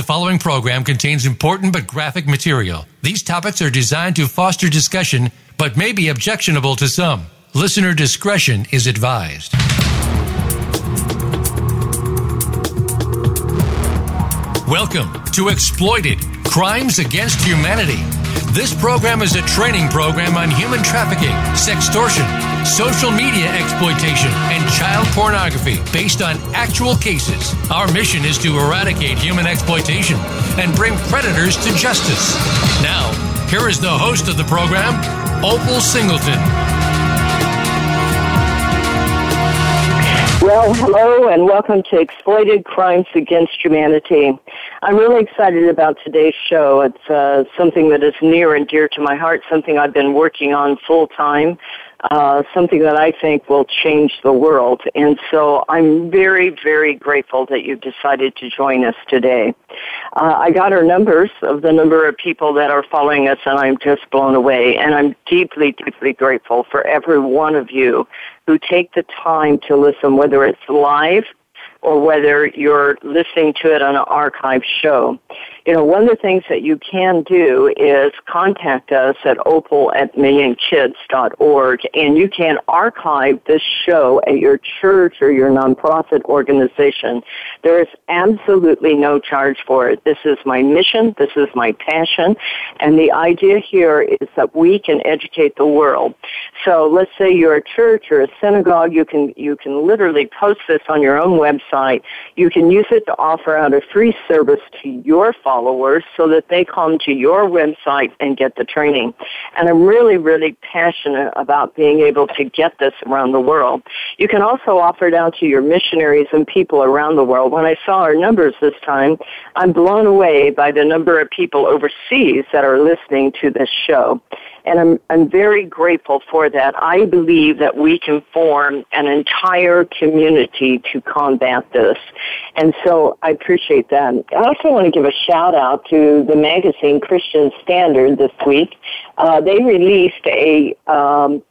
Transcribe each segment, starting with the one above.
The following program contains important but graphic material. These topics are designed to foster discussion but may be objectionable to some. Listener discretion is advised. Welcome to Exploited Crimes Against Humanity. This program is a training program on human trafficking, sextortion, social media exploitation, and child pornography based on actual cases. Our mission is to eradicate human exploitation and bring predators to justice. Now, here is the host of the program, Opal Singleton. Well, hello and welcome to Exploited Crimes Against Humanity. I'm really excited about today's show. It's uh, something that is near and dear to my heart, something I've been working on full time, uh, something that I think will change the world. And so I'm very, very grateful that you've decided to join us today. Uh, I got our numbers of the number of people that are following us, and I'm just blown away. And I'm deeply, deeply grateful for every one of you who take the time to listen, whether it's live or whether you're listening to it on an archive show. You know, one of the things that you can do is contact us at opal at millionkids.org and you can archive this show at your church or your nonprofit organization. There is absolutely no charge for it. This is my mission. This is my passion. And the idea here is that we can educate the world. So let's say you're a church or a synagogue. You can, you can literally post this on your own website. You can use it to offer out a free service to your followers so that they come to your website and get the training. And I'm really, really passionate about being able to get this around the world. You can also offer it out to your missionaries and people around the world. When I saw our numbers this time, I'm blown away by the number of people overseas that are listening to this show. And I'm, I'm very grateful for that. I believe that we can form an entire community to combat this. And so I appreciate that. I also want to give a shout out to the magazine Christian Standard this week. Uh, they released a, um,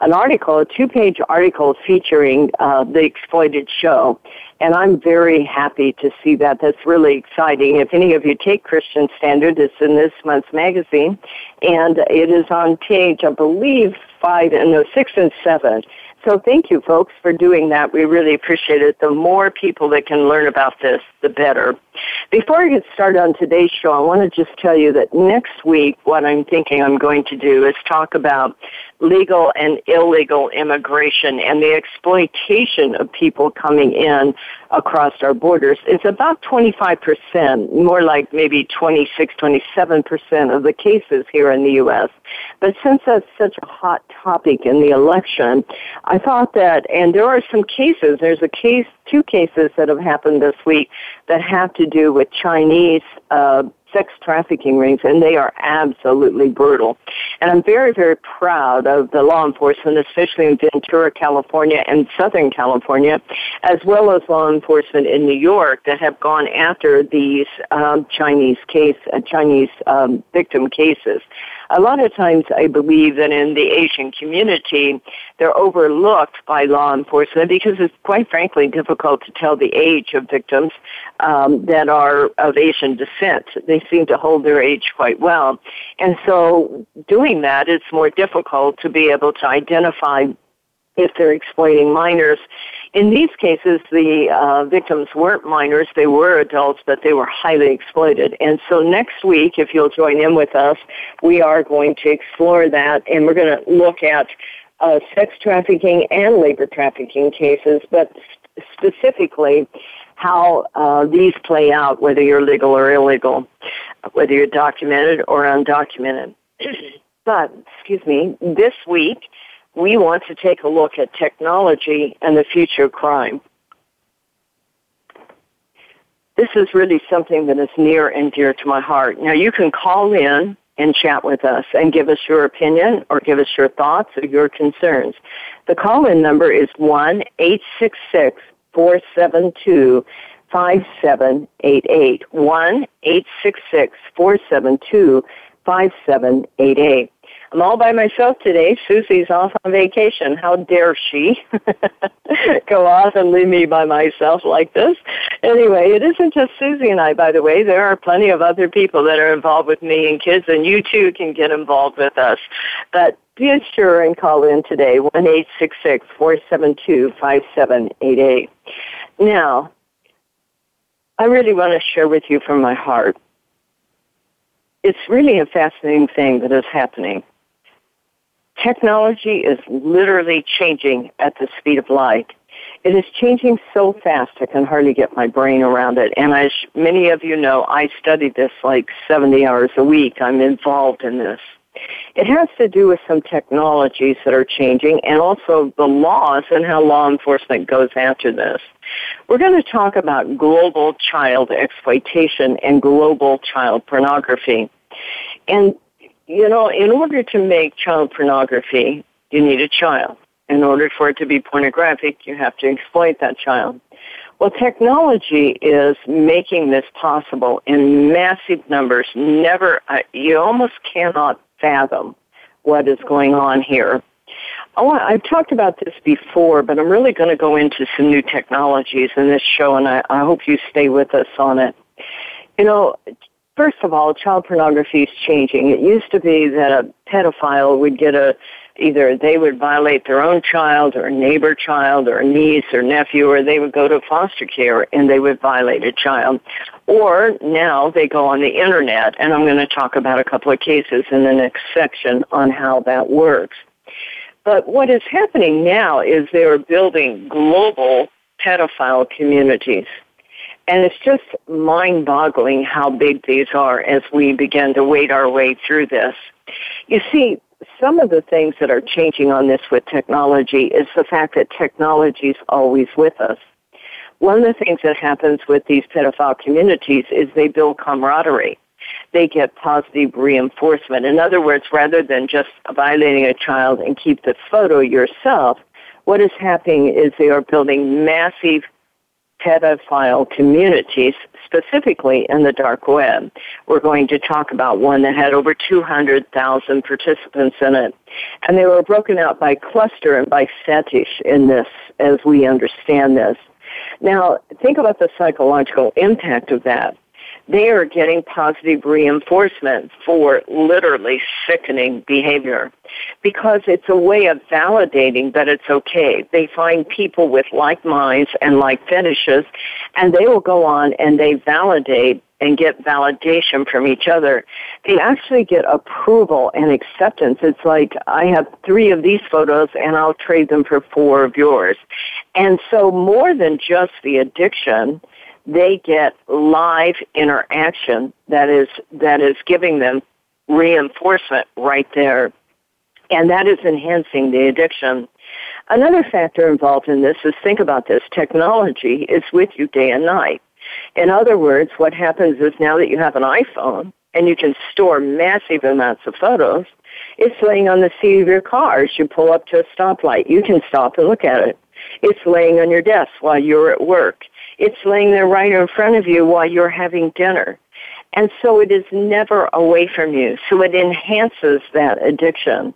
an article, a two-page article featuring uh, the exploited show. And I'm very happy to see that. That's really exciting. If any of you take Christian Standard, it's in this month's magazine, and it is on page, I believe, five and no, six and seven. So thank you, folks, for doing that. We really appreciate it. The more people that can learn about this, the better. Before I get started on today's show, I want to just tell you that next week, what I'm thinking I'm going to do is talk about legal and illegal immigration and the exploitation of people coming in across our borders. It's about 25%, more like maybe 26, 27% of the cases here in the U.S. But since that's such a hot topic in the election, I thought that, and there are some cases, there's a case, two cases that have happened this week that have to do with Chinese uh, sex trafficking rings, and they are absolutely brutal. And I'm very, very proud of the law enforcement, especially in Ventura, California and Southern California, as well as law enforcement in New York that have gone after these um, Chinese case, uh, Chinese um, victim cases a lot of times I believe that in the Asian community, they're overlooked by law enforcement because it's quite frankly difficult to tell the age of victims um, that are of Asian descent. They seem to hold their age quite well. And so doing that, it's more difficult to be able to identify if they're exploiting minors. In these cases, the uh, victims weren't minors, they were adults, but they were highly exploited. And so next week, if you'll join in with us, we are going to explore that and we're going to look at uh, sex trafficking and labor trafficking cases, but specifically how uh, these play out, whether you're legal or illegal, whether you're documented or undocumented. but, excuse me, this week, we want to take a look at technology and the future of crime. This is really something that is near and dear to my heart. Now you can call in and chat with us and give us your opinion or give us your thoughts or your concerns. The call-in number is one eight six six four seven two five seven eight eight. One eight six six four seven two five seven eight eight. I'm all by myself today. Susie's off on vacation. How dare she go off and leave me by myself like this? Anyway, it isn't just Susie and I, by the way. There are plenty of other people that are involved with Million Kids, and you too can get involved with us. But be sure and call in today, one eight six six four seven two five seven eight eight. Now, I really want to share with you from my heart. It's really a fascinating thing that is happening. Technology is literally changing at the speed of light. It is changing so fast I can hardly get my brain around it. And as many of you know, I study this like 70 hours a week. I'm involved in this. It has to do with some technologies that are changing and also the laws and how law enforcement goes after this. We're going to talk about global child exploitation and global child pornography. And you know, in order to make child pornography, you need a child. In order for it to be pornographic, you have to exploit that child. Well, technology is making this possible in massive numbers. Never, uh, you almost cannot fathom what is going on here. Oh, I've talked about this before, but I'm really going to go into some new technologies in this show, and I, I hope you stay with us on it. You know, First of all, child pornography is changing. It used to be that a pedophile would get a either they would violate their own child or a neighbor child or a niece or nephew or they would go to foster care and they would violate a child. Or now they go on the internet and I'm going to talk about a couple of cases in the next section on how that works. But what is happening now is they are building global pedophile communities. And it's just mind boggling how big these are as we begin to wade our way through this. You see, some of the things that are changing on this with technology is the fact that technology is always with us. One of the things that happens with these pedophile communities is they build camaraderie. They get positive reinforcement. In other words, rather than just violating a child and keep the photo yourself, what is happening is they are building massive pedophile communities, specifically in the dark web. We're going to talk about one that had over 200,000 participants in it. And they were broken out by cluster and by fetish in this, as we understand this. Now, think about the psychological impact of that they are getting positive reinforcement for literally sickening behavior because it's a way of validating that it's okay. They find people with like minds and like fetishes and they will go on and they validate and get validation from each other. They actually get approval and acceptance. It's like, I have three of these photos and I'll trade them for four of yours. And so more than just the addiction, they get live interaction that is that is giving them reinforcement right there. And that is enhancing the addiction. Another factor involved in this is think about this technology is with you day and night. In other words what happens is now that you have an iphone and you can store massive amounts of photos it's laying on the seat of your car as you pull up to a stoplight. You can stop and look at it. It's laying on your desk while you're at work it's laying there right in front of you while you're having dinner. And so it is never away from you. So it enhances that addiction.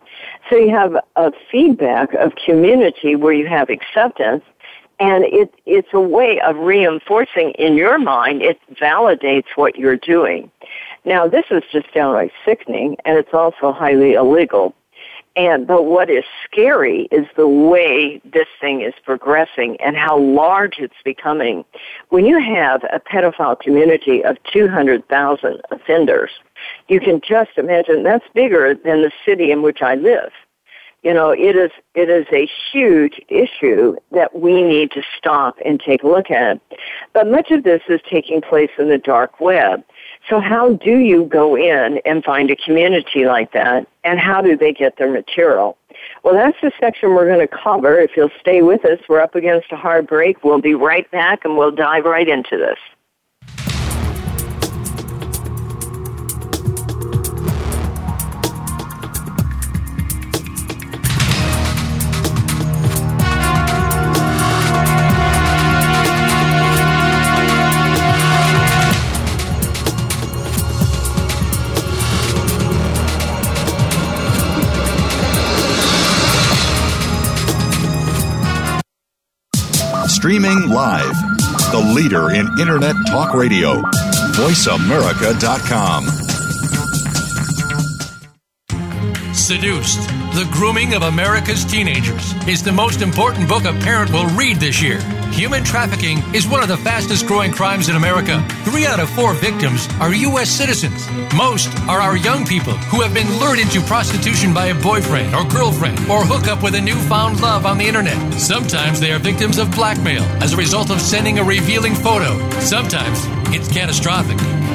So you have a feedback of community where you have acceptance and it, it's a way of reinforcing in your mind, it validates what you're doing. Now this is just downright sickening and it's also highly illegal. But what is scary is the way this thing is progressing and how large it's becoming. When you have a pedophile community of 200,000 offenders, you can just imagine that's bigger than the city in which I live. You know, it is it is a huge issue that we need to stop and take a look at. But much of this is taking place in the dark web. So how do you go in and find a community like that? And how do they get their material? Well, that's the section we're going to cover. If you'll stay with us, we're up against a hard break. We'll be right back and we'll dive right into this. Streaming live. The leader in Internet talk radio. VoiceAmerica.com. Seduced The Grooming of America's Teenagers is the most important book a parent will read this year. Human trafficking is one of the fastest growing crimes in America. Three out of four victims are U.S. citizens. Most are our young people who have been lured into prostitution by a boyfriend or girlfriend or hook up with a newfound love on the internet. Sometimes they are victims of blackmail as a result of sending a revealing photo. Sometimes it's catastrophic.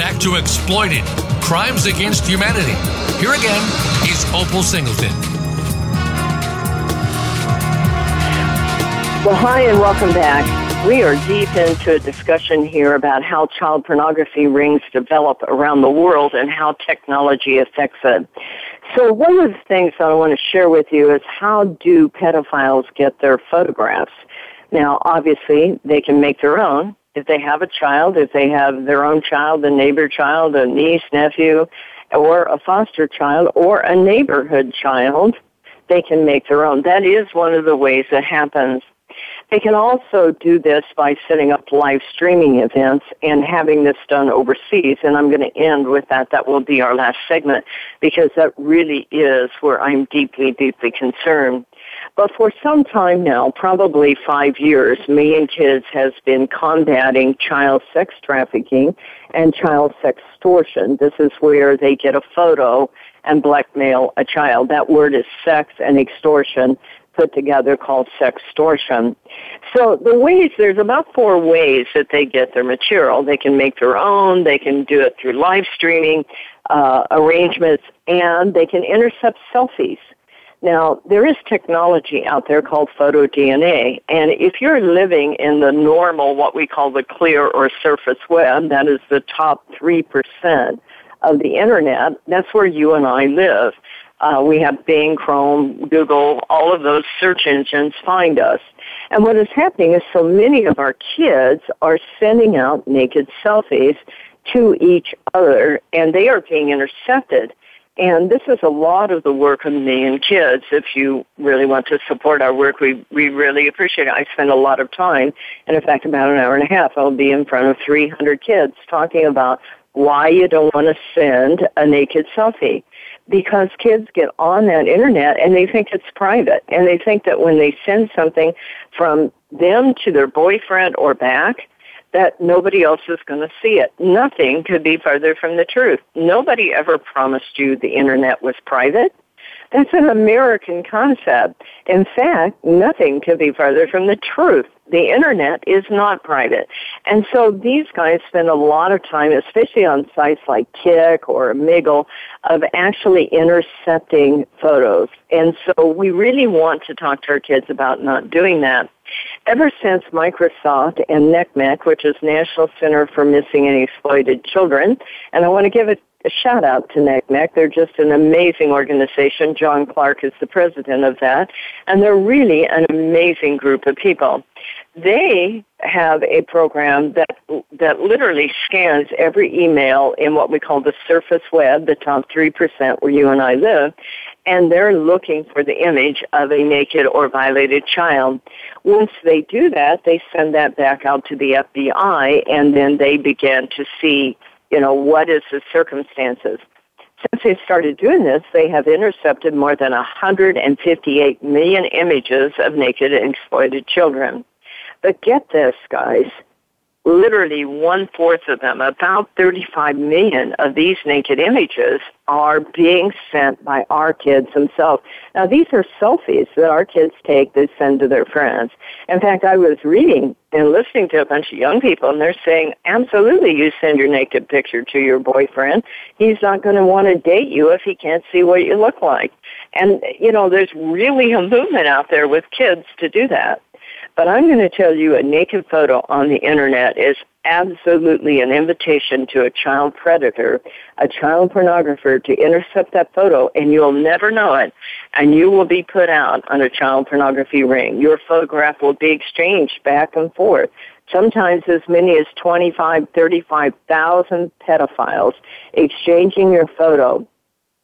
back to Exploited Crimes Against Humanity. Here again is Opal Singleton. Well, hi, and welcome back. We are deep into a discussion here about how child pornography rings develop around the world and how technology affects it. So one of the things that I want to share with you is how do pedophiles get their photographs? Now, obviously, they can make their own. If they have a child, if they have their own child, a neighbor child, a niece, nephew, or a foster child, or a neighborhood child, they can make their own. That is one of the ways it happens. They can also do this by setting up live streaming events and having this done overseas. And I'm going to end with that. That will be our last segment because that really is where I'm deeply, deeply concerned. But for some time now, probably five years, Million Kids has been combating child sex trafficking and child sextortion. This is where they get a photo and blackmail a child. That word is sex and extortion put together called sextortion. So the ways, there's about four ways that they get their material. They can make their own, they can do it through live streaming, uh, arrangements, and they can intercept selfies. Now, there is technology out there called PhotoDNA, and if you're living in the normal, what we call the clear or surface web, that is the top 3% of the internet, that's where you and I live. Uh, we have Bing, Chrome, Google, all of those search engines find us. And what is happening is so many of our kids are sending out naked selfies to each other, and they are being intercepted. And this is a lot of the work of Million Kids. If you really want to support our work, we, we really appreciate it. I spend a lot of time, and in fact, about an hour and a half, I'll be in front of 300 kids talking about why you don't want to send a naked selfie because kids get on that internet and they think it's private and they think that when they send something from them to their boyfriend or back that nobody else is going to see it. Nothing could be further from the truth. Nobody ever promised you the internet was private. That's an American concept. In fact, nothing could be further from the truth. The internet is not private. And so these guys spend a lot of time, especially on sites like Kik or Omegle, of actually intercepting photos. And so we really want to talk to our kids about not doing that. Ever since Microsoft and NCMEC, which is National Center for Missing and Exploited Children, and I want to give a, a shout out to NCMEC. They're just an amazing organization. John Clark is the president of that, and they're really an amazing group of people. They have a program that that literally scans every email in what we call the surface web, the top three percent where you and I live, and they're looking for the image of a naked or violated child. Once they do that, they send that back out to the FBI, and then they begin to see You know, what is the circumstances? Since they started doing this, they have intercepted more than 158 million images of naked and exploited children. But get this, guys literally one fourth of them, about 35 million of these naked images are being sent by our kids themselves. Now these are selfies that our kids take that send to their friends. In fact, I was reading and listening to a bunch of young people and they're saying, absolutely you send your naked picture to your boyfriend. He's not going to want to date you if he can't see what you look like. And, you know, there's really a movement out there with kids to do that. But I'm going to tell you a naked photo on the internet is absolutely an invitation to a child predator, a child pornographer to intercept that photo and you'll never know it and you will be put out on a child pornography ring. Your photograph will be exchanged back and forth. Sometimes as many as 25, 35,000 pedophiles exchanging your photo.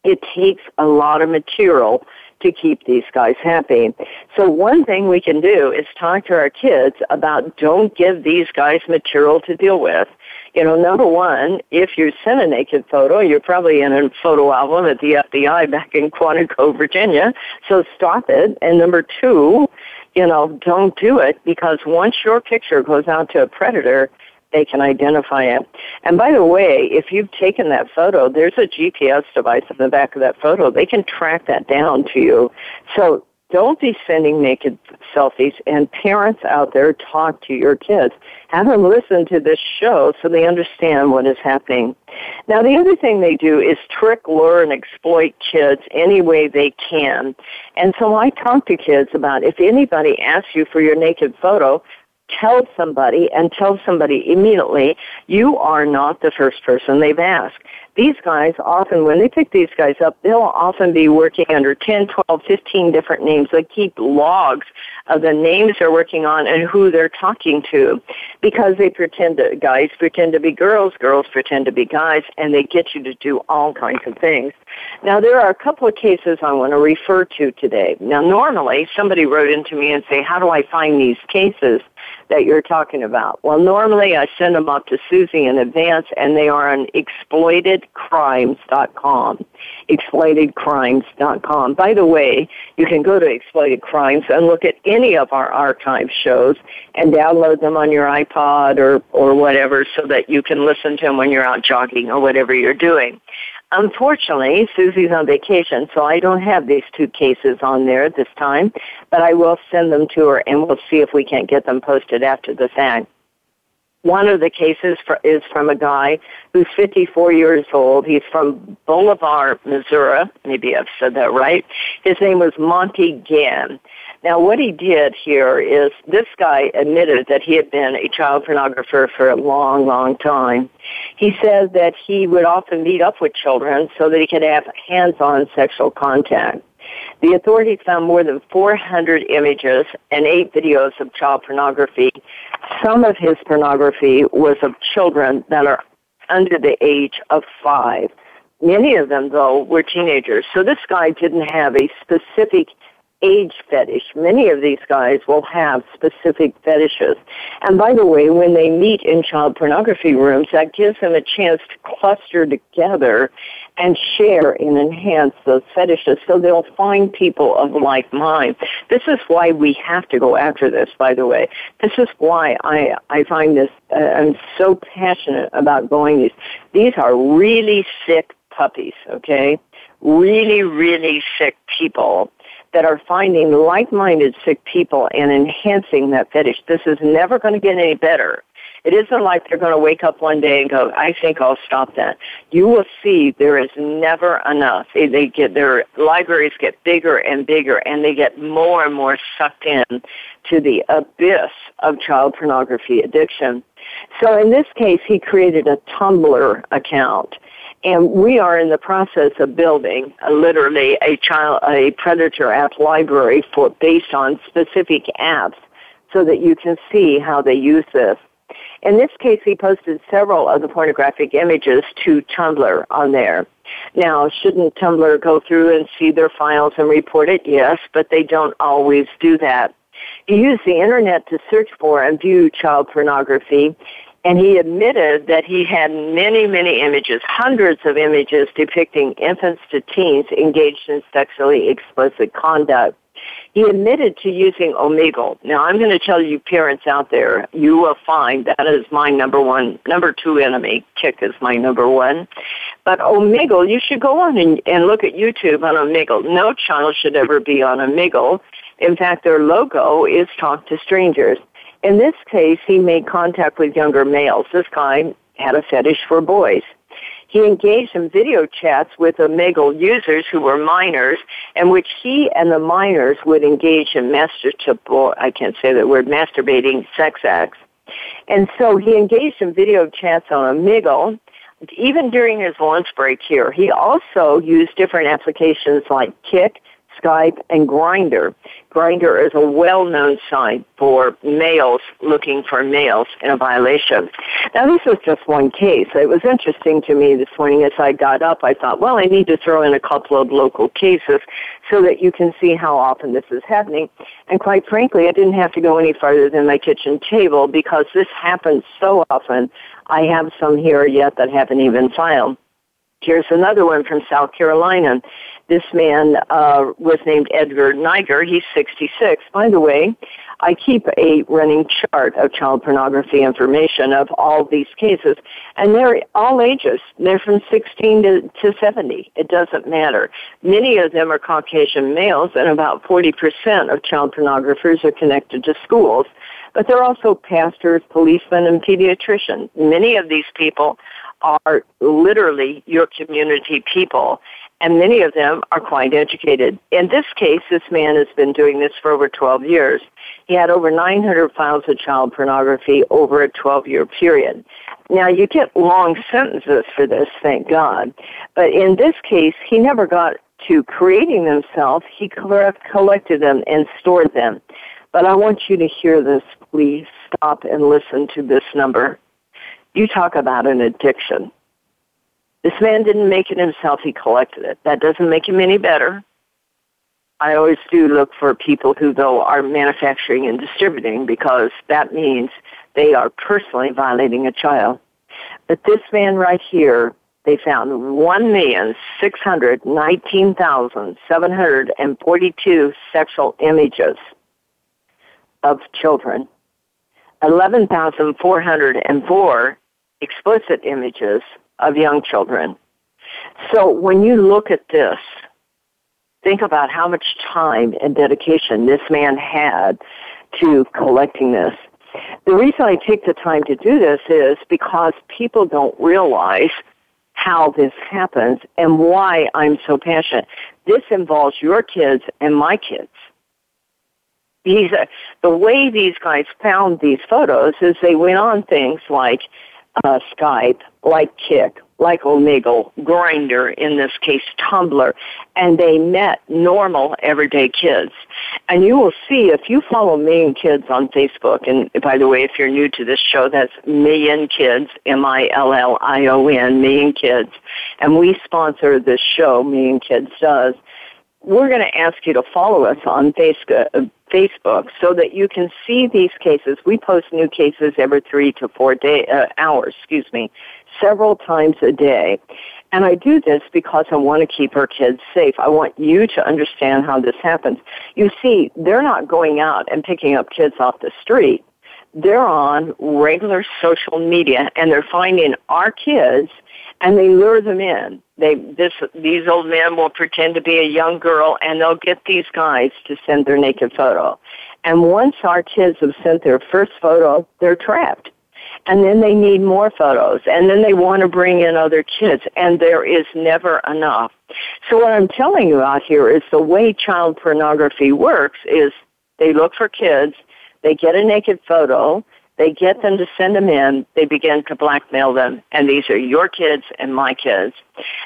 It takes a lot of material to keep these guys happy. So one thing we can do is talk to our kids about don't give these guys material to deal with. You know, number one, if you send a naked photo, you're probably in a photo album at the FBI back in Quantico, Virginia. So stop it. And number two, you know, don't do it because once your picture goes out to a predator, they can identify it. And by the way, if you've taken that photo, there's a GPS device in the back of that photo. They can track that down to you. So don't be sending naked selfies and parents out there talk to your kids. Have them listen to this show so they understand what is happening. Now the other thing they do is trick, lure, and exploit kids any way they can. And so I talk to kids about if anybody asks you for your naked photo, tell somebody and tell somebody immediately, you are not the first person they've asked. These guys often, when they pick these guys up, they'll often be working under 10, 12, 15 different names. They keep logs of the names they're working on and who they're talking to because they pretend to, guys pretend to be girls, girls pretend to be guys, and they get you to do all kinds of things. Now, there are a couple of cases I want to refer to today. Now, normally, somebody wrote into me and say, how do I find these cases? That you're talking about? Well, normally I send them up to Susie in advance and they are on exploitedcrimes.com. Exploitedcrimes.com. By the way, you can go to Exploited Crimes and look at any of our archive shows and download them on your iPod or, or whatever so that you can listen to them when you're out jogging or whatever you're doing. Unfortunately, Susie's on vacation, so I don't have these two cases on there this time, but I will send them to her and we'll see if we can't get them posted after the fact. One of the cases for, is from a guy who's 54 years old. He's from Bolivar, Missouri. Maybe I've said that right. His name was Monty Gann. Now, what he did here is this guy admitted that he had been a child pornographer for a long, long time. He said that he would often meet up with children so that he could have hands-on sexual contact. The authorities found more than 400 images and eight videos of child pornography. Some of his pornography was of children that are under the age of five. Many of them, though, were teenagers. So this guy didn't have a specific age fetish. Many of these guys will have specific fetishes. And by the way, when they meet in child pornography rooms, that gives them a chance to cluster together and share and enhance those fetishes so they'll find people of like mind. This is why we have to go after this, by the way. This is why I, I find this, uh, I'm so passionate about going these. These are really sick puppies, okay? Really, really sick people that are finding like-minded sick people and enhancing that fetish. This is never going to get any better. It isn't like they're going to wake up one day and go, I think I'll stop that. You will see there is never enough. They get, their libraries get bigger and bigger and they get more and more sucked in to the abyss of child pornography addiction. So in this case, he created a Tumblr account and we are in the process of building literally a child, a predator app library for based on specific apps so that you can see how they use this. In this case, he posted several of the pornographic images to Tumblr on there. Now, shouldn't Tumblr go through and see their files and report it? Yes, but they don't always do that. You use the internet to search for and view child pornography, And he admitted that he had many, many images, hundreds of images depicting infants to teens engaged in sexually explicit conduct. He admitted to using Omegle. Now, I'm going to tell you parents out there, you will find that is my number one, number two enemy. Kik is my number one. But Omegle, you should go on and, and look at YouTube on Omegle. No child should ever be on Omegle. In fact, their logo is Talk to Strangers. In this case, he made contact with younger males. This guy had a fetish for boys. He engaged in video chats with Omegle users who were minors, in which he and the minors would engage in masturbable, I can't say that word, masturbating sex acts. And so he engaged in video chats on Omegle, even during his lunch break here. He also used different applications like Kik Skype, and Grindr. Grindr is a well-known site for males looking for males in a violation. Now, this was just one case. It was interesting to me this morning as I got up. I thought, well, I need to throw in a couple of local cases so that you can see how often this is happening. And quite frankly, I didn't have to go any farther than my kitchen table because this happens so often. I have some here yet that haven't even filed. Here's another one from South Carolina. This man uh, was named Edgar Niger. He's 66. By the way, I keep a running chart of child pornography information of all these cases, and they're all ages. They're from 16 to, to 70. It doesn't matter. Many of them are Caucasian males, and about 40% of child pornographers are connected to schools. But they're also pastors, policemen, and pediatricians. Many of these people are literally your community people, and many of them are quite educated. In this case, this man has been doing this for over 12 years. He had over 900 files of child pornography over a 12 year period. Now, you get long sentences for this, thank God. But in this case, he never got to creating them himself. He collected them and stored them. But I want you to hear this. Please stop and listen to this number. You talk about an addiction. This man didn't make it himself, he collected it. That doesn't make him any better. I always do look for people who, though, are manufacturing and distributing because that means they are personally violating a child. But this man right here, they found 1,619,742 sexual images of children, 11,404 explicit images of young children. So when you look at this, think about how much time and dedication this man had to collecting this. The reason I take the time to do this is because people don't realize how this happens and why I'm so passionate. This involves your kids and my kids. These, uh, the way these guys found these photos is they went on things like uh, Skype, like Kik, like Omegle, Grindr, in this case Tumblr, and they met normal everyday kids. And you will see if you follow Million Kids on Facebook, and by the way, if you're new to this show, that's Million Kids, M-I-L-L-I-O-N, Million Kids, and we sponsor this show, Million Kids does. We're going to ask you to follow us on Facebook, Facebook so that you can see these cases. We post new cases every three to four day, uh, hours, excuse me, several times a day. And I do this because I want to keep our kids safe. I want you to understand how this happens. You see, they're not going out and picking up kids off the street. They're on regular social media and they're finding our kids and they lure them in. They this these old men will pretend to be a young girl and they'll get these guys to send their naked photo. And once our kids have sent their first photo, they're trapped. And then they need more photos and then they want to bring in other kids and there is never enough. So what I'm telling you out here is the way child pornography works is they look for kids, they get a naked photo, they get them to send them in. They begin to blackmail them. And these are your kids and my kids.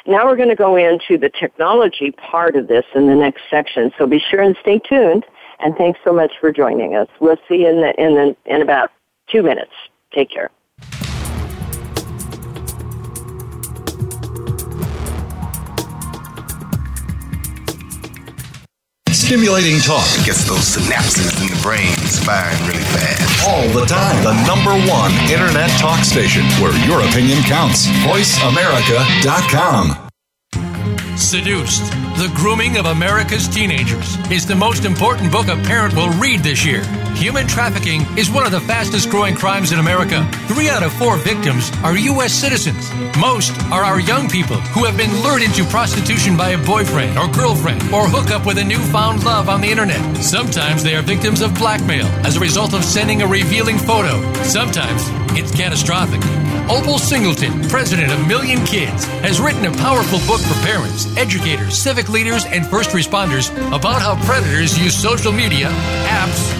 Now we're going to go into the technology part of this in the next section. So be sure and stay tuned. And thanks so much for joining us. We'll see you in, the, in, the, in about two minutes. Take care. Stimulating talk. It gets those synapses in the brain firing really fast. All the time. The number one internet talk station where your opinion counts. VoiceAmerica.com. Seduced, The Grooming of America's Teenagers is the most important book a parent will read this year. Human trafficking is one of the fastest growing crimes in America. Three out of four victims are U.S. citizens. Most are our young people who have been lured into prostitution by a boyfriend or girlfriend or hook up with a newfound love on the internet. Sometimes they are victims of blackmail as a result of sending a revealing photo. Sometimes it's catastrophic. Opal Singleton, president of Million Kids, has written a powerful book for parents, educators, civic leaders, and first responders about how predators use social media, apps,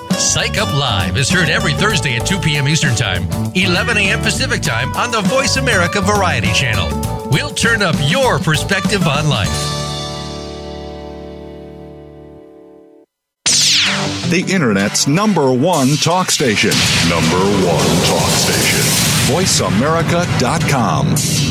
Psych Up Live is heard every Thursday at 2 p.m. Eastern Time, 11 a.m. Pacific Time on the Voice America Variety Channel. We'll turn up your perspective on life. The Internet's number one talk station. Number one talk station. VoiceAmerica.com.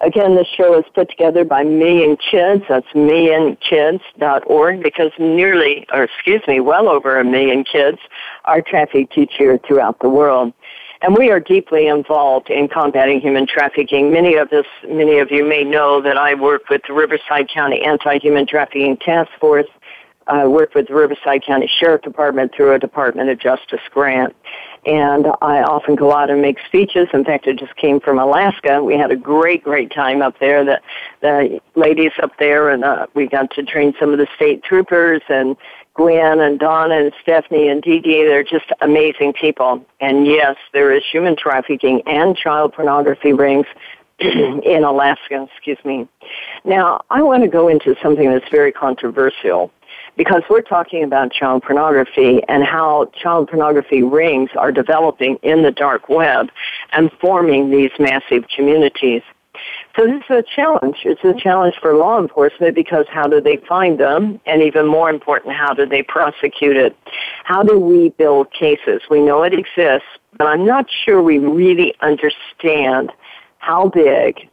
Again, this show is put together by Million Kids. That's millionkids.org because nearly, or excuse me, well over a million kids are trafficked each year throughout the world. And we are deeply involved in combating human trafficking. Many of us, many of you may know that I work with the Riverside County Anti-Human Trafficking Task Force. I work with the Riverside County Sheriff Department through a Department of Justice grant. And I often go out and make speeches. In fact, I just came from Alaska. We had a great, great time up there. The, the ladies up there and uh, we got to train some of the state troopers and Gwen and Donna and Stephanie and Dee Dee, they're just amazing people. And yes, there is human trafficking and child pornography rings in Alaska, excuse me. Now, I want to go into something that's very controversial because we're talking about child pornography and how child pornography rings are developing in the dark web and forming these massive communities. So this is a challenge. It's a challenge for law enforcement because how do they find them? And even more important, how do they prosecute it? How do we build cases? We know it exists, but I'm not sure we really understand how big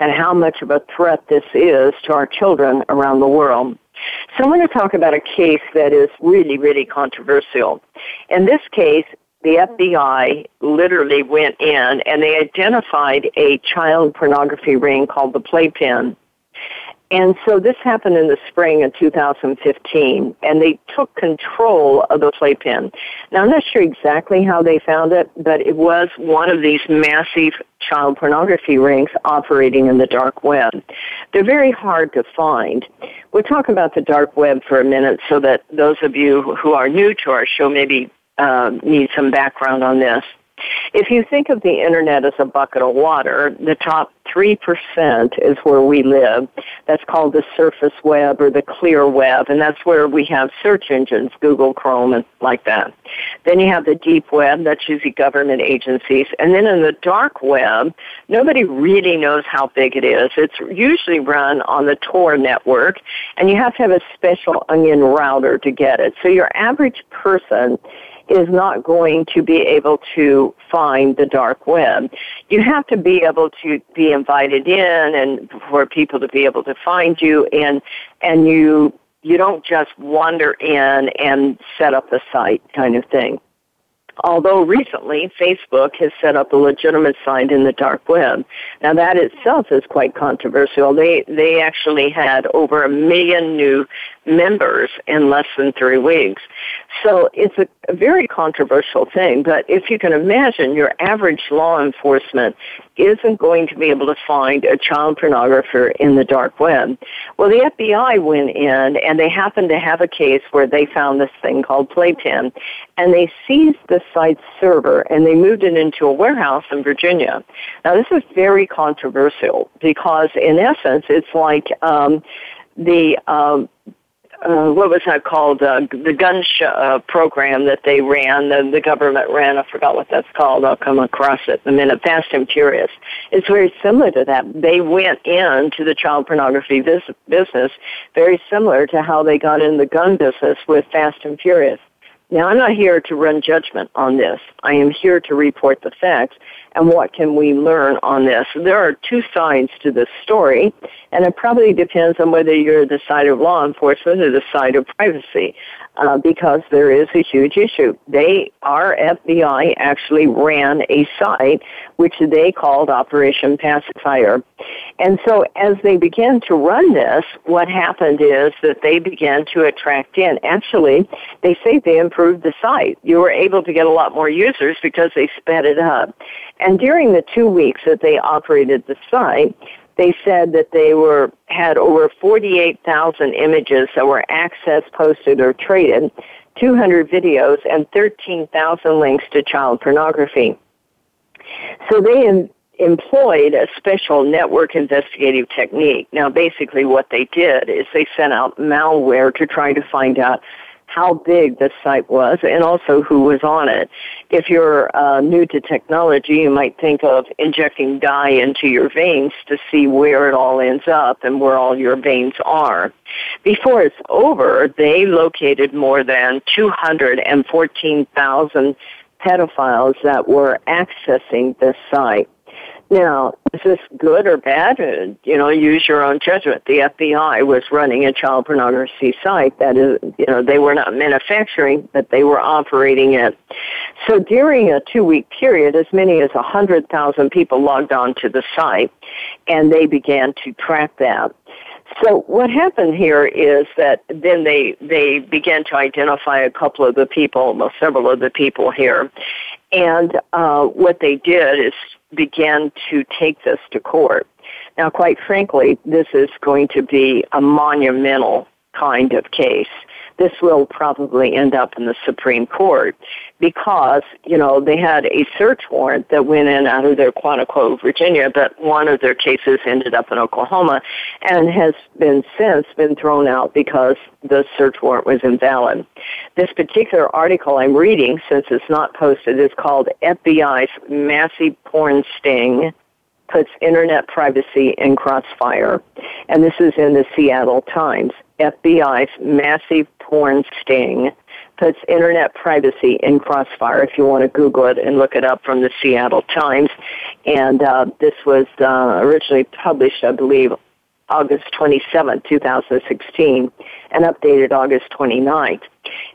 and how much of a threat this is to our children around the world. So I'm going to talk about a case that is really, really controversial. In this case, the FBI literally went in and they identified a child pornography ring called the Playpen. And so this happened in the spring of 2015, and they took control of the playpen. Now, I'm not sure exactly how they found it, but it was one of these massive child pornography rings operating in the dark web. They're very hard to find. We'll talk about the dark web for a minute so that those of you who are new to our show maybe uh, need some background on this. If you think of the internet as a bucket of water, the top 3% is where we live. That's called the surface web or the clear web, and that's where we have search engines, Google, Chrome, and like that. Then you have the deep web, that's usually government agencies. And then in the dark web, nobody really knows how big it is. It's usually run on the Tor network, and you have to have a special onion router to get it. So your average person is not going to be able to find the dark web. You have to be able to be invited in and for people to be able to find you and and you you don't just wander in and set up a site kind of thing. Although recently Facebook has set up a legitimate site in the dark web. Now that itself is quite controversial. They they actually had over a million new members in less than three weeks. So it's a, a very controversial thing, but if you can imagine your average law enforcement isn't going to be able to find a child pornographer in the dark web. Well, the FBI went in and they happened to have a case where they found this thing called Playpen and they seized the site's server and they moved it into a warehouse in Virginia. Now, this is very controversial because in essence, it's like, um, the um, uh, what was that called? Uh, the gun sh- uh, program that they ran, the, the government ran. I forgot what that's called. I'll come across it in a minute. Fast and Furious. It's very similar to that. They went into the child pornography vis- business, very similar to how they got in the gun business with Fast and Furious. Now, I'm not here to run judgment on this. I am here to report the facts and what can we learn on this. There are two sides to this story, and it probably depends on whether you're the side of law enforcement or the side of privacy uh, because there is a huge issue. They, our FBI actually ran a site which they called Operation Pacifier. And so as they began to run this, what happened is that they began to attract in. Actually, they say they improved the site. You were able to get a lot more users because they sped it up. And during the two weeks that they operated the site, they said that they were had over 48,000 images that were accessed, posted, or traded, 200 videos, and 13,000 links to child pornography. So they em- employed a special network investigative technique. Now, basically, what they did is they sent out malware to try to find out how big the site was and also who was on it. If you're uh, new to technology, you might think of injecting dye into your veins to see where it all ends up and where all your veins are. Before it's over, they located more than 214,000 pedophiles that were accessing this site. Now, is this good or bad? Uh, you know, use your own judgment. The FBI was running a child pornography site that is, you know, they were not manufacturing, but they were operating it. So during a two week period, as many as 100,000 people logged on to the site and they began to track that. So what happened here is that then they they began to identify a couple of the people, well, several of the people here, and uh, what they did is began to take this to court. Now, quite frankly, this is going to be a monumental kind of case. This will probably end up in the Supreme Court because, you know, they had a search warrant that went in out of their Quantico, Virginia, but one of their cases ended up in Oklahoma and has been since been thrown out because the search warrant was invalid. This particular article I'm reading, since it's not posted, is called FBI's Massive Porn Sting puts internet privacy in crossfire. And this is in the Seattle Times. FBI's massive porn sting puts internet privacy in crossfire. If you want to Google it and look it up from the Seattle Times, and uh, this was uh, originally published, I believe, August 27, 2016, and updated August 29th.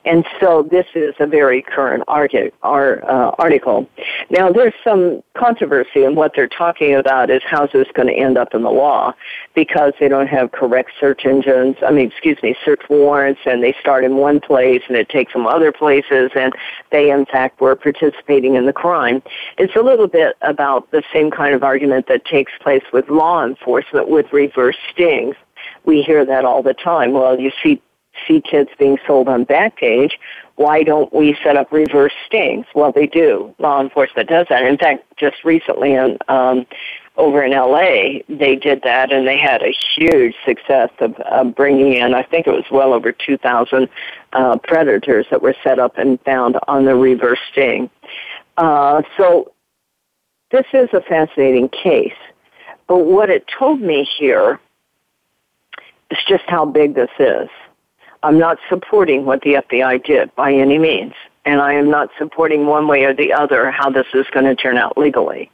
And so this is a very current our, uh, article. Now there's some controversy in what they're talking about is how's this going to end up in the law because they don't have correct search engines, I mean, excuse me, search warrants and they start in one place and it takes them other places and they in fact were participating in the crime. It's a little bit about the same kind of argument that takes place with law enforcement with reverse stings we hear that all the time. Well, you see see kids being sold on Backpage, why don't we set up reverse stings? Well, they do. Law enforcement does that. In fact, just recently in, um, over in LA, they did that and they had a huge success of bringing in, I think it was well over 2,000 uh, predators that were set up and found on the reverse sting. Uh, so this is a fascinating case. But what it told me here is just how big this is. I'm not supporting what the FBI did by any means, and I am not supporting one way or the other how this is going to turn out legally.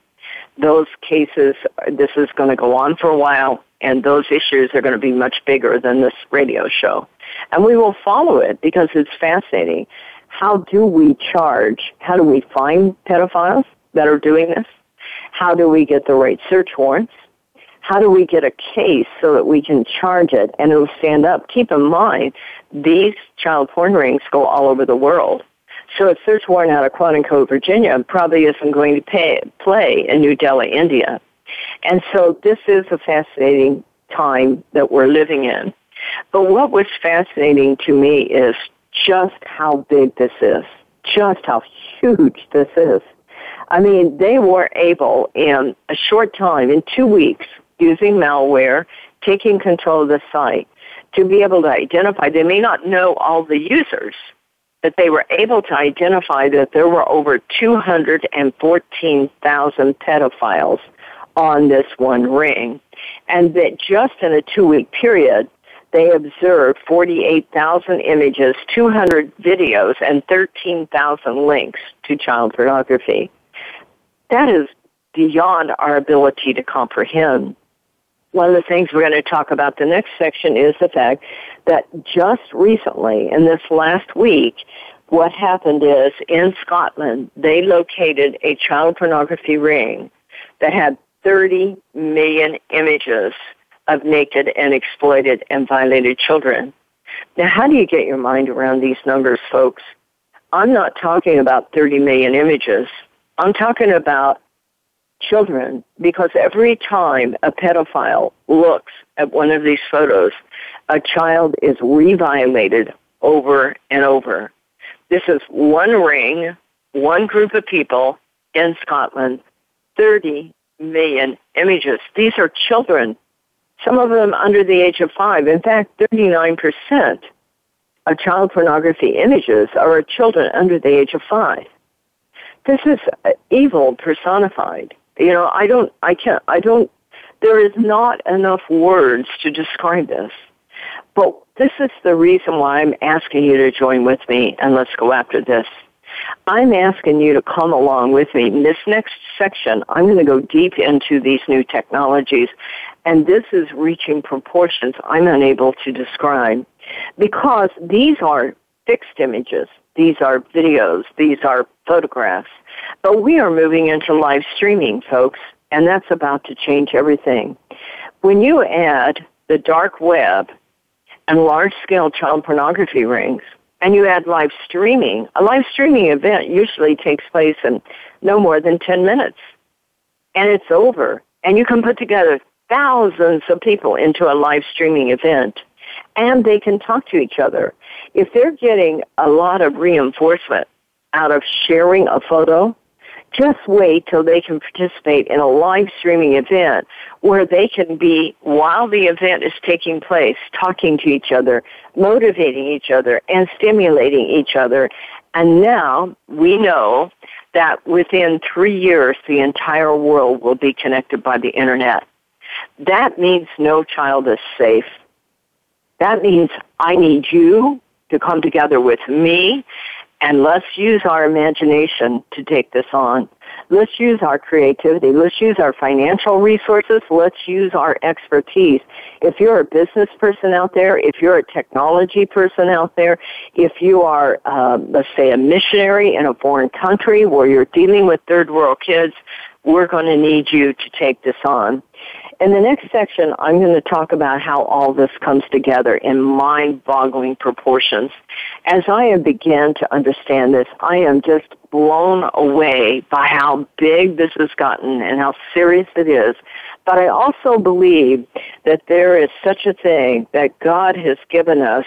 Those cases, this is going to go on for a while, and those issues are going to be much bigger than this radio show. And we will follow it because it's fascinating. How do we charge? How do we find pedophiles that are doing this? How do we get the right search warrants? How do we get a case so that we can charge it and it'll stand up? Keep in mind, these child porn rings go all over the world. So a search warrant out of Quantico, Virginia probably isn't going to pay, play in New Delhi, India. And so this is a fascinating time that we're living in. But what was fascinating to me is just how big this is, just how huge this is. I mean, they were able in a short time, in two weeks, using malware, taking control of the site, to be able to identify. They may not know all the users, but they were able to identify that there were over 214,000 pedophiles on this one ring. And that just in a two week period, they observed 48,000 images, 200 videos, and 13,000 links to child pornography. That is beyond our ability to comprehend one of the things we're going to talk about the next section is the fact that just recently, in this last week, what happened is in Scotland, they located a child pornography ring that had 30 million images of naked and exploited and violated children. Now, how do you get your mind around these numbers, folks? I'm not talking about 30 million images. I'm talking about children because every time a pedophile looks at one of these photos, a child is reviolated over and over. This is one ring, one group of people in Scotland, 30 million images. These are children, some of them under the age of five. In fact, 39% of child pornography images are children under the age of five. This is uh, evil personified. You know, I don't, I can't, I don't, there is not enough words to describe this. But this is the reason why I'm asking you to join with me and let's go after this. I'm asking you to come along with me. In this next section, I'm going to go deep into these new technologies, and this is reaching proportions I'm unable to describe because these are fixed images. These are videos. These are photographs. But we are moving into live streaming, folks, and that's about to change everything. When you add the dark web and large scale child pornography rings, and you add live streaming, a live streaming event usually takes place in no more than 10 minutes. And it's over. And you can put together thousands of people into a live streaming event and they can talk to each other. If they're getting a lot of reinforcement out of sharing a photo, just wait till they can participate in a live streaming event where they can be, while the event is taking place, talking to each other, motivating each other, and stimulating each other. And now we know that within three years, the entire world will be connected by the internet. That means no child is safe. That means I need you to come together with me and let's use our imagination to take this on. Let's use our creativity. Let's use our financial resources. Let's use our expertise. If you're a business person out there, if you're a technology person out there, if you are, uh, let's say, a missionary in a foreign country where you're dealing with third world kids, we're going to need you to take this on. In the next section, I'm going to talk about how all this comes together in mind-boggling proportions. As I have began to understand this, I am just blown away by how big this has gotten and how serious it is. But I also believe that there is such a thing that God has given us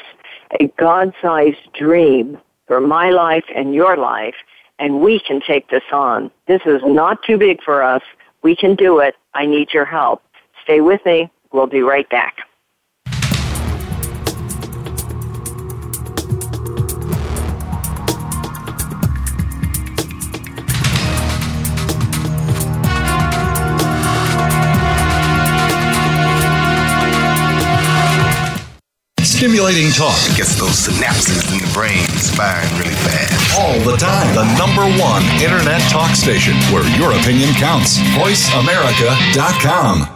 a God-sized dream for my life and your life, and we can take this on. This is not too big for us. We can do it. I need your help. Stay with me. We'll be right back. Stimulating talk. It gets those synapses in the brain firing really fast. All the time. The number one internet talk station where your opinion counts. VoiceAmerica.com.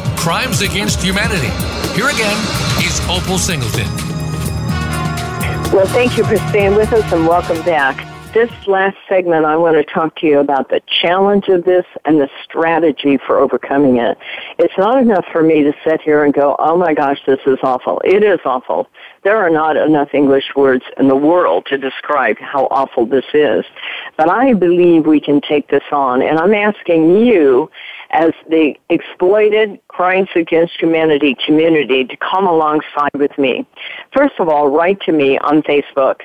Crimes Against Humanity. Here again is Opal Singleton. Well, thank you for staying with us and welcome back. This last segment, I want to talk to you about the challenge of this and the strategy for overcoming it. It's not enough for me to sit here and go, oh my gosh, this is awful. It is awful. There are not enough English words in the world to describe how awful this is. But I believe we can take this on. And I'm asking you, as the exploited crimes against humanity community, to come alongside with me. First of all, write to me on Facebook.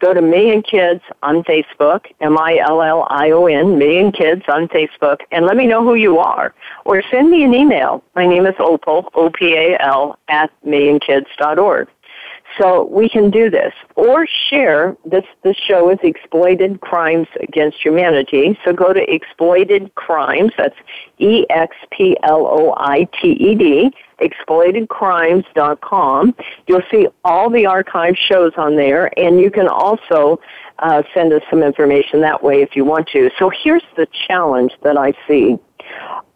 Go to Million Kids on Facebook, M-I-L-L-I-O-N, Million Kids on Facebook, and let me know who you are. Or send me an email. My name is Opal, O-P-A-L, at millionkids.org. So we can do this. Or share this, this show is Exploited Crimes Against Humanity. So go to Exploited Crimes, that's E-X-P-L-O-I-T-E-D, exploitedcrimes.com. You'll see all the archive shows on there, and you can also uh, send us some information that way if you want to. So here's the challenge that I see.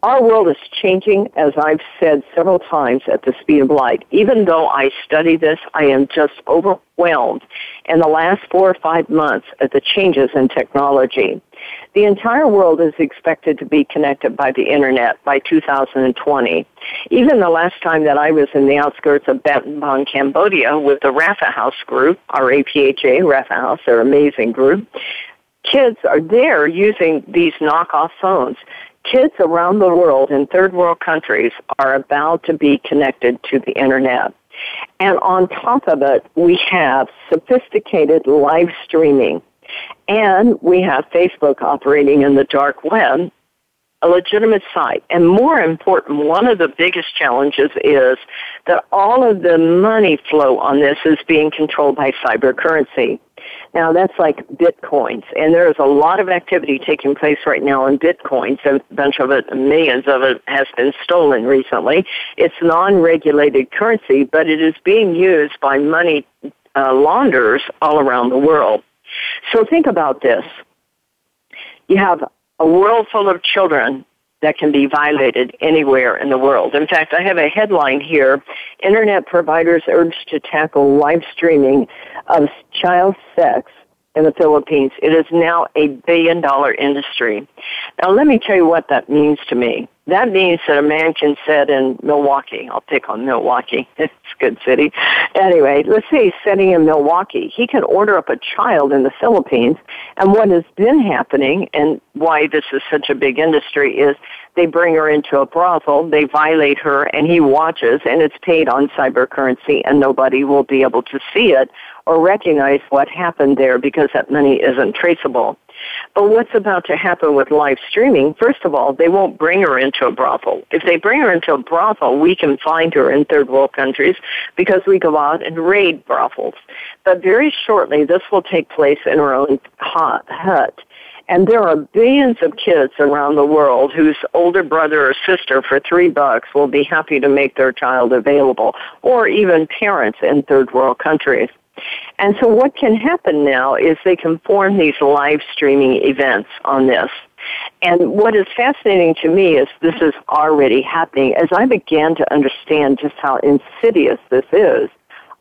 Our world is changing, as I've said several times, at the speed of light. Even though I study this, I am just overwhelmed in the last four or five months at the changes in technology. The entire world is expected to be connected by the internet by 2020. Even the last time that I was in the outskirts of Battambang, Cambodia with the Rapha House group, Rapha House, their amazing group, kids are there using these knockoff phones kids around the world in third world countries are about to be connected to the internet. And on top of it, we have sophisticated live streaming. And we have Facebook operating in the dark web, a legitimate site. And more important, one of the biggest challenges is that all of the money flow on this is being controlled by cyber currency. Now that's like bitcoins, and there is a lot of activity taking place right now in bitcoins. A bunch of it, millions of it, has been stolen recently. It's non-regulated currency, but it is being used by money uh, launderers all around the world. So think about this: you have a world full of children that can be violated anywhere in the world. In fact, I have a headline here Internet providers urge to tackle live streaming of child sex in the Philippines. It is now a billion dollar industry. Now, let me tell you what that means to me. That means that a man can sit in Milwaukee. I'll pick on Milwaukee. It's a good city. Anyway, let's say he's sitting in Milwaukee. He can order up a child in the Philippines. And what has been happening and why this is such a big industry is they bring her into a brothel, they violate her, and he watches, and it's paid on cyber currency, and nobody will be able to see it or recognize what happened there because that money isn't traceable. But what's about to happen with live streaming? First of all, they won't bring her into a brothel. If they bring her into a brothel, we can find her in third world countries because we go out and raid brothels. But very shortly, this will take place in her own hut. And there are billions of kids around the world whose older brother or sister for three bucks will be happy to make their child available, or even parents in third world countries. And so what can happen now is they can form these live streaming events on this. And what is fascinating to me is this is already happening. As I began to understand just how insidious this is,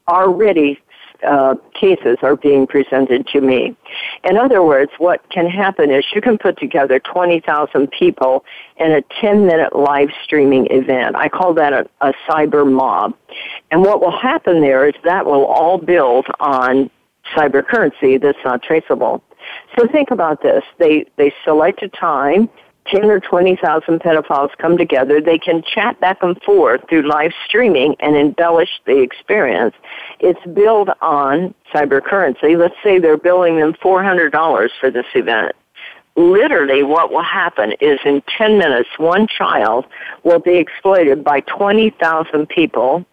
already uh, cases are being presented to me. In other words, what can happen is you can put together 20,000 people in a 10 minute live streaming event. I call that a, a cyber mob. And what will happen there is that will all build on cyber currency that's not traceable. So think about this. They, they select a time 10 or 20,000 pedophiles come together, they can chat back and forth through live streaming and embellish the experience. It's billed on cyber currency. Let's say they're billing them $400 for this event. Literally what will happen is in 10 minutes, one child will be exploited by 20,000 people.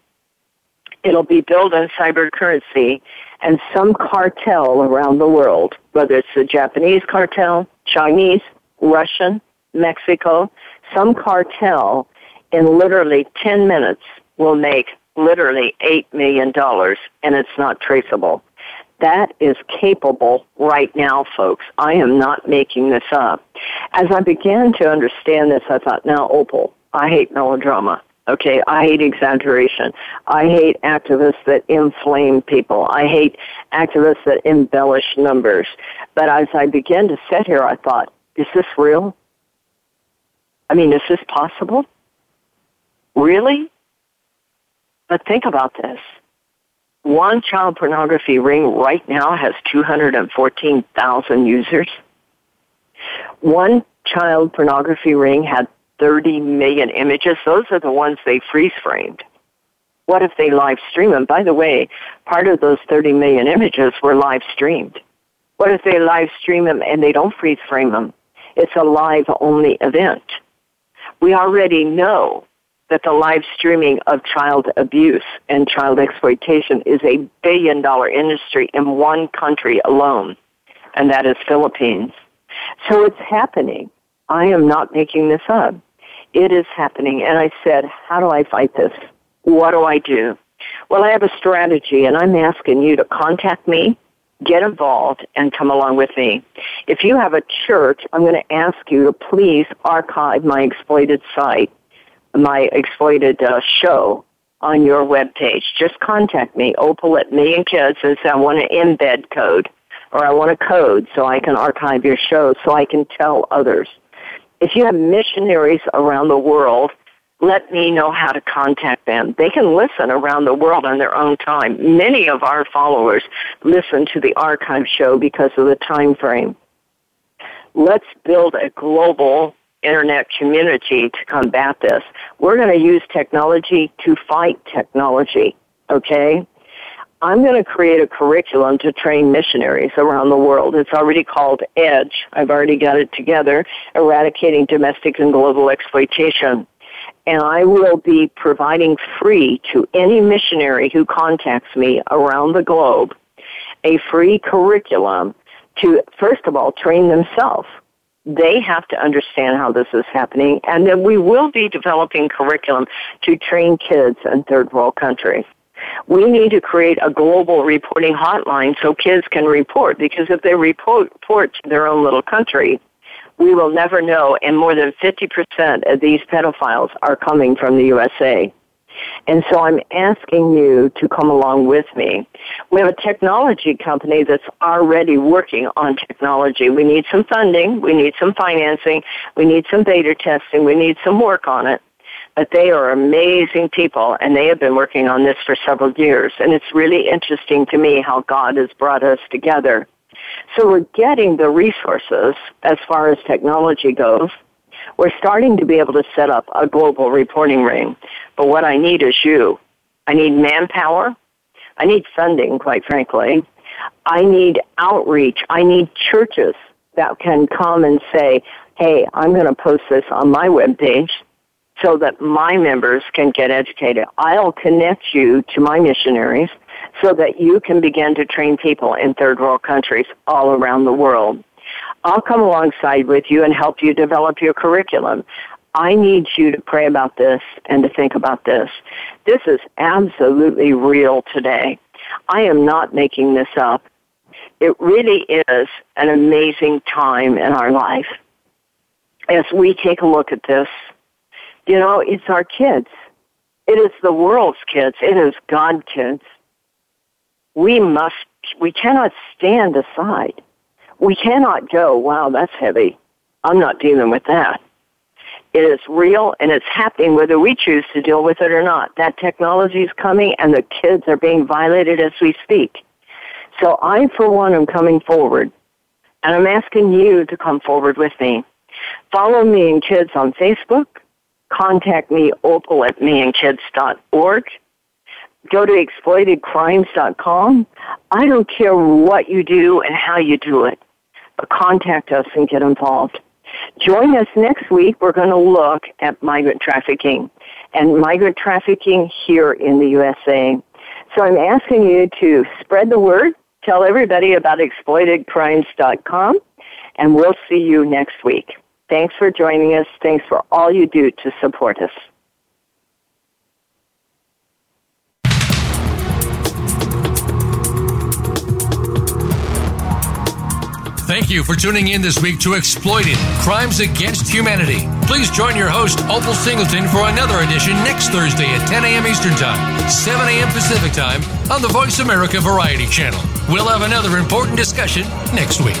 It'll be billed on cyber currency and some cartel around the world, whether it's the Japanese cartel, Chinese, Russian, Mexico, some cartel in literally 10 minutes will make literally $8 million and it's not traceable. That is capable right now, folks. I am not making this up. As I began to understand this, I thought, now, Opal, I hate melodrama. Okay, I hate exaggeration. I hate activists that inflame people. I hate activists that embellish numbers. But as I began to sit here, I thought, is this real? I mean, is this possible? Really? But think about this. One child pornography ring right now has 214,000 users. One child pornography ring had 30 million images. Those are the ones they freeze framed. What if they live stream them? By the way, part of those 30 million images were live streamed. What if they live stream them and they don't freeze frame them? It's a live only event we already know that the live streaming of child abuse and child exploitation is a billion dollar industry in one country alone, and that is Philippines. So it's happening. I am not making this up. It is happening. And I said, how do I fight this? What do I do? Well, I have a strategy and I'm asking you to contact me get involved and come along with me. If you have a church, I'm going to ask you to please archive my exploited site, my exploited uh, show on your web page. Just contact me, Opal at Million Kids, and say I want an embed code or I want a code so I can archive your show so I can tell others. If you have missionaries around the world let me know how to contact them. They can listen around the world on their own time. Many of our followers listen to the archive show because of the time frame. Let's build a global internet community to combat this. We're going to use technology to fight technology, okay? I'm going to create a curriculum to train missionaries around the world. It's already called EDGE. I've already got it together, Eradicating Domestic and Global Exploitation and I will be providing free to any missionary who contacts me around the globe a free curriculum to, first of all, train themselves. They have to understand how this is happening, and then we will be developing curriculum to train kids in third world countries. We need to create a global reporting hotline so kids can report, because if they report, report to their own little country, we will never know, and more than 50% of these pedophiles are coming from the USA. And so I'm asking you to come along with me. We have a technology company that's already working on technology. We need some funding. We need some financing. We need some beta testing. We need some work on it. But they are amazing people and they have been working on this for several years. And it's really interesting to me how God has brought us together. So we're getting the resources as far as technology goes. We're starting to be able to set up a global reporting ring. But what I need is you. I need manpower. I need funding, quite frankly. I need outreach. I need churches that can come and say, hey, I'm going to post this on my webpage so that my members can get educated. I'll connect you to my missionaries so that you can begin to train people in third world countries all around the world. I'll come alongside with you and help you develop your curriculum. I need you to pray about this and to think about this. This is absolutely real today. I am not making this up. It really is an amazing time in our life. As we take a look at this, you know, it's our kids. It is the world's kids. It is God kids. We must, we cannot stand aside. We cannot go, wow, that's heavy. I'm not dealing with that. It is real and it's happening whether we choose to deal with it or not. That technology is coming and the kids are being violated as we speak. So I, for one, am coming forward and I'm asking you to come forward with me. Follow Million Kids on Facebook. Contact me, opal at millionkids.org. Go to exploitedcrimes.com. I don't care what you do and how you do it, but contact us and get involved. Join us next week. We're going to look at migrant trafficking and migrant trafficking here in the USA. So I'm asking you to spread the word, tell everybody about exploitedcrimes.com, and we'll see you next week. Thanks for joining us. Thanks for all you do to support us. Thank you for tuning in this week to Exploited Crimes Against Humanity. Please join your host, Opal Singleton, for another edition next Thursday at 10 a.m. Eastern Time, 7 a.m. Pacific Time on the Voice America Variety Channel. We'll have another important discussion next week.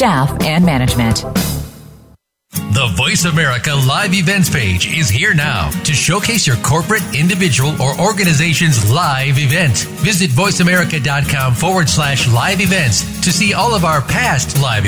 staff, and management. The Voice America Live Events page is here now to showcase your corporate, individual, or organization's live event. Visit voiceamerica.com forward slash live events to see all of our past live